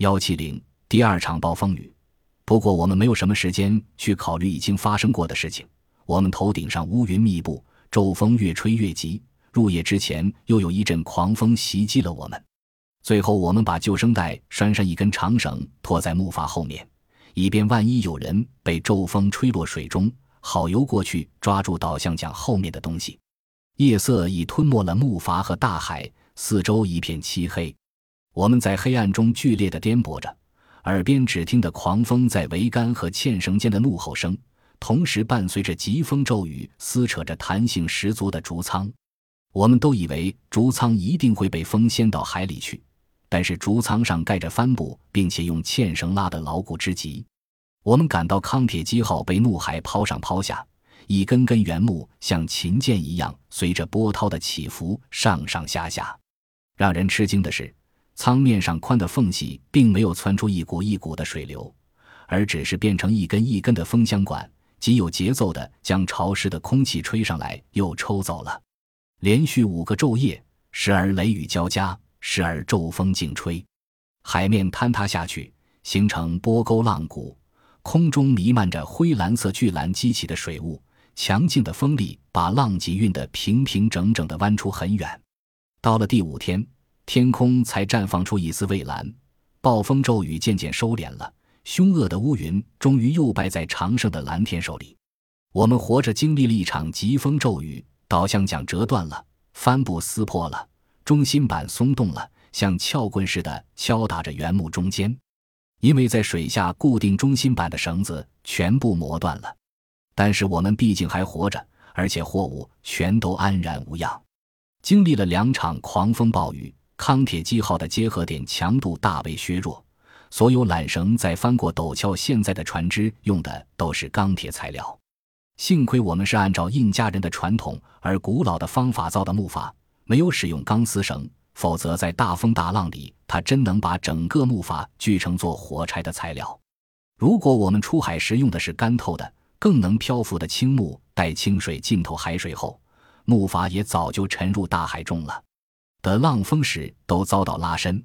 幺七零第二场暴风雨。不过我们没有什么时间去考虑已经发生过的事情。我们头顶上乌云密布，骤风越吹越急。入夜之前，又有一阵狂风袭击了我们。最后，我们把救生带拴上一根长绳，拖在木筏后面，以便万一有人被骤风吹落水中，好游过去抓住导向桨后面的东西。夜色已吞没了木筏和大海，四周一片漆黑。我们在黑暗中剧烈的颠簸着。耳边只听得狂风在桅杆和纤绳间的怒吼声，同时伴随着疾风骤雨，撕扯着弹性十足的竹舱。我们都以为竹舱一定会被风掀到海里去，但是竹舱上盖着帆布，并且用纤绳拉得牢固之极。我们感到康铁基号被怒海抛上抛下，一根根圆木像琴键一样随着波涛的起伏上上下下。让人吃惊的是。舱面上宽的缝隙并没有窜出一股一股的水流，而只是变成一根一根的风箱管，极有节奏地将潮湿的空气吹上来又抽走了。连续五个昼夜，时而雷雨交加，时而骤风劲吹，海面坍塌下去，形成波沟浪谷，空中弥漫着灰蓝色巨澜激起的水雾，强劲的风力把浪脊运得平平整整地弯出很远。到了第五天。天空才绽放出一丝蔚蓝，暴风骤雨渐渐收敛了，凶恶的乌云终于又败在长盛的蓝天手里。我们活着经历了一场疾风骤雨，导向桨折断了，帆布撕破了，中心板松动了，像撬棍似的敲打着原木中间。因为在水下固定中心板的绳子全部磨断了，但是我们毕竟还活着，而且货物全都安然无恙。经历了两场狂风暴雨。康铁基号的结合点强度大为削弱，所有缆绳在翻过陡峭，现在的船只用的都是钢铁材料。幸亏我们是按照印加人的传统而古老的方法造的木筏，没有使用钢丝绳，否则在大风大浪里，它真能把整个木筏锯成做火柴的材料。如果我们出海时用的是干透的、更能漂浮的青木，待清水浸透海水后，木筏也早就沉入大海中了。的浪峰时都遭到拉伸，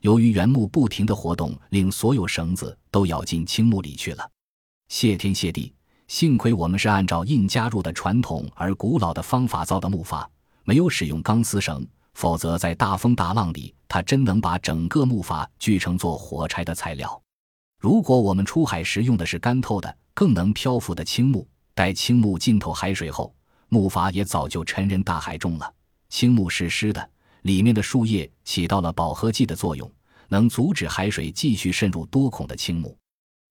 由于原木不停的活动，令所有绳子都咬进青木里去了。谢天谢地，幸亏我们是按照印加入的传统而古老的方法造的木筏，没有使用钢丝绳，否则在大风大浪里，它真能把整个木筏锯成做火柴的材料。如果我们出海时用的是干透的、更能漂浮的青木，待青木浸透海水后，木筏也早就沉人大海中了。青木是湿的。里面的树叶起到了饱和剂的作用，能阻止海水继续渗入多孔的青木。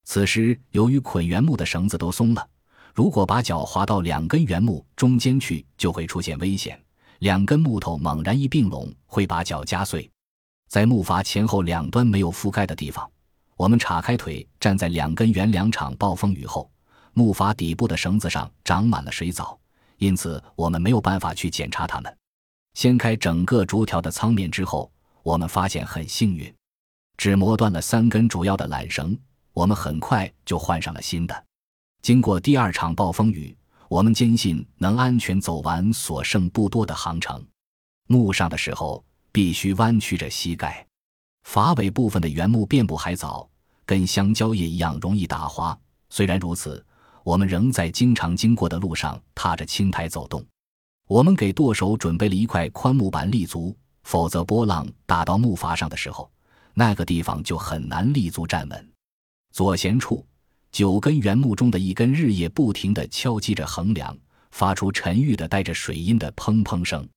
此时，由于捆原木的绳子都松了，如果把脚滑到两根原木中间去，就会出现危险。两根木头猛然一并拢，会把脚夹碎。在木筏前后两端没有覆盖的地方，我们岔开腿站在两根原两场暴风雨后，木筏底部的绳子上长满了水藻，因此我们没有办法去检查它们。掀开整个竹条的舱面之后，我们发现很幸运，只磨断了三根主要的缆绳。我们很快就换上了新的。经过第二场暴风雨，我们坚信能安全走完所剩不多的航程。木上的时候必须弯曲着膝盖。筏尾部分的原木遍布海藻，跟香蕉叶一样容易打滑。虽然如此，我们仍在经常经过的路上踏着青苔走动。我们给舵手准备了一块宽木板立足，否则波浪打到木筏上的时候，那个地方就很难立足站稳。左舷处，九根圆木中的一根日夜不停地敲击着横梁，发出沉郁的带着水音的砰砰声。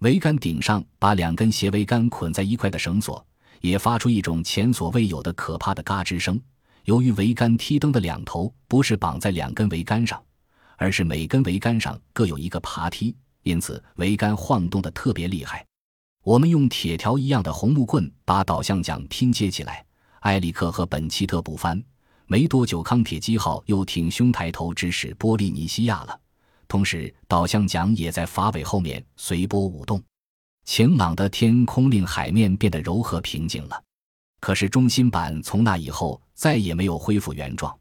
桅杆顶上把两根斜桅杆捆在一块的绳索，也发出一种前所未有的可怕的嘎吱声。由于桅杆梯灯的两头不是绑在两根桅杆上，而是每根桅杆上各有一个爬梯。因此，桅杆晃动的特别厉害。我们用铁条一样的红木棍把导向桨拼接起来。埃里克和本奇特补帆。没多久，康铁基号又挺胸抬头直驶波利尼西亚了。同时，导向桨也在筏尾后面随波舞动。晴朗的天空令海面变得柔和平静了。可是，中心板从那以后再也没有恢复原状，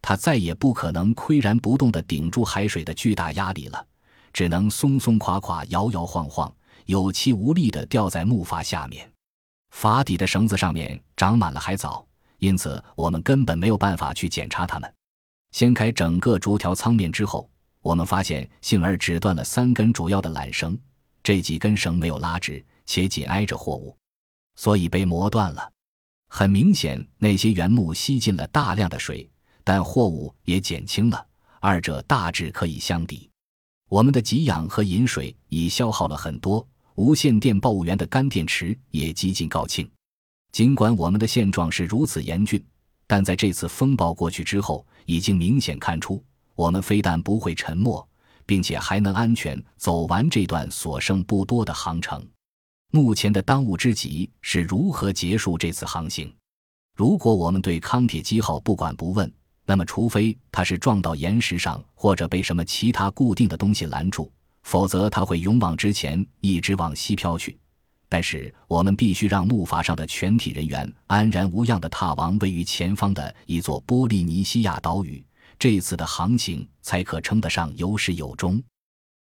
它再也不可能岿然不动地顶住海水的巨大压力了。只能松松垮垮、摇摇晃晃、有气无力地吊在木筏下面。筏底的绳子上面长满了海藻，因此我们根本没有办法去检查它们。掀开整个竹条舱面之后，我们发现幸而只断了三根主要的缆绳，这几根绳没有拉直，且紧挨着货物，所以被磨断了。很明显，那些原木吸进了大量的水，但货物也减轻了，二者大致可以相抵。我们的给养和饮水已消耗了很多，无线电报务员的干电池也几近告罄。尽管我们的现状是如此严峻，但在这次风暴过去之后，已经明显看出，我们非但不会沉没，并且还能安全走完这段所剩不多的航程。目前的当务之急是如何结束这次航行。如果我们对康铁基号不管不问，那么除非它是撞到岩石上，或者被什么其他固定的东西拦住，否则它会勇往直前，一直往西飘去。但是我们必须让木筏上的全体人员安然无恙地踏往位于前方的一座波利尼西亚岛屿，这次的航行才可称得上有始有终。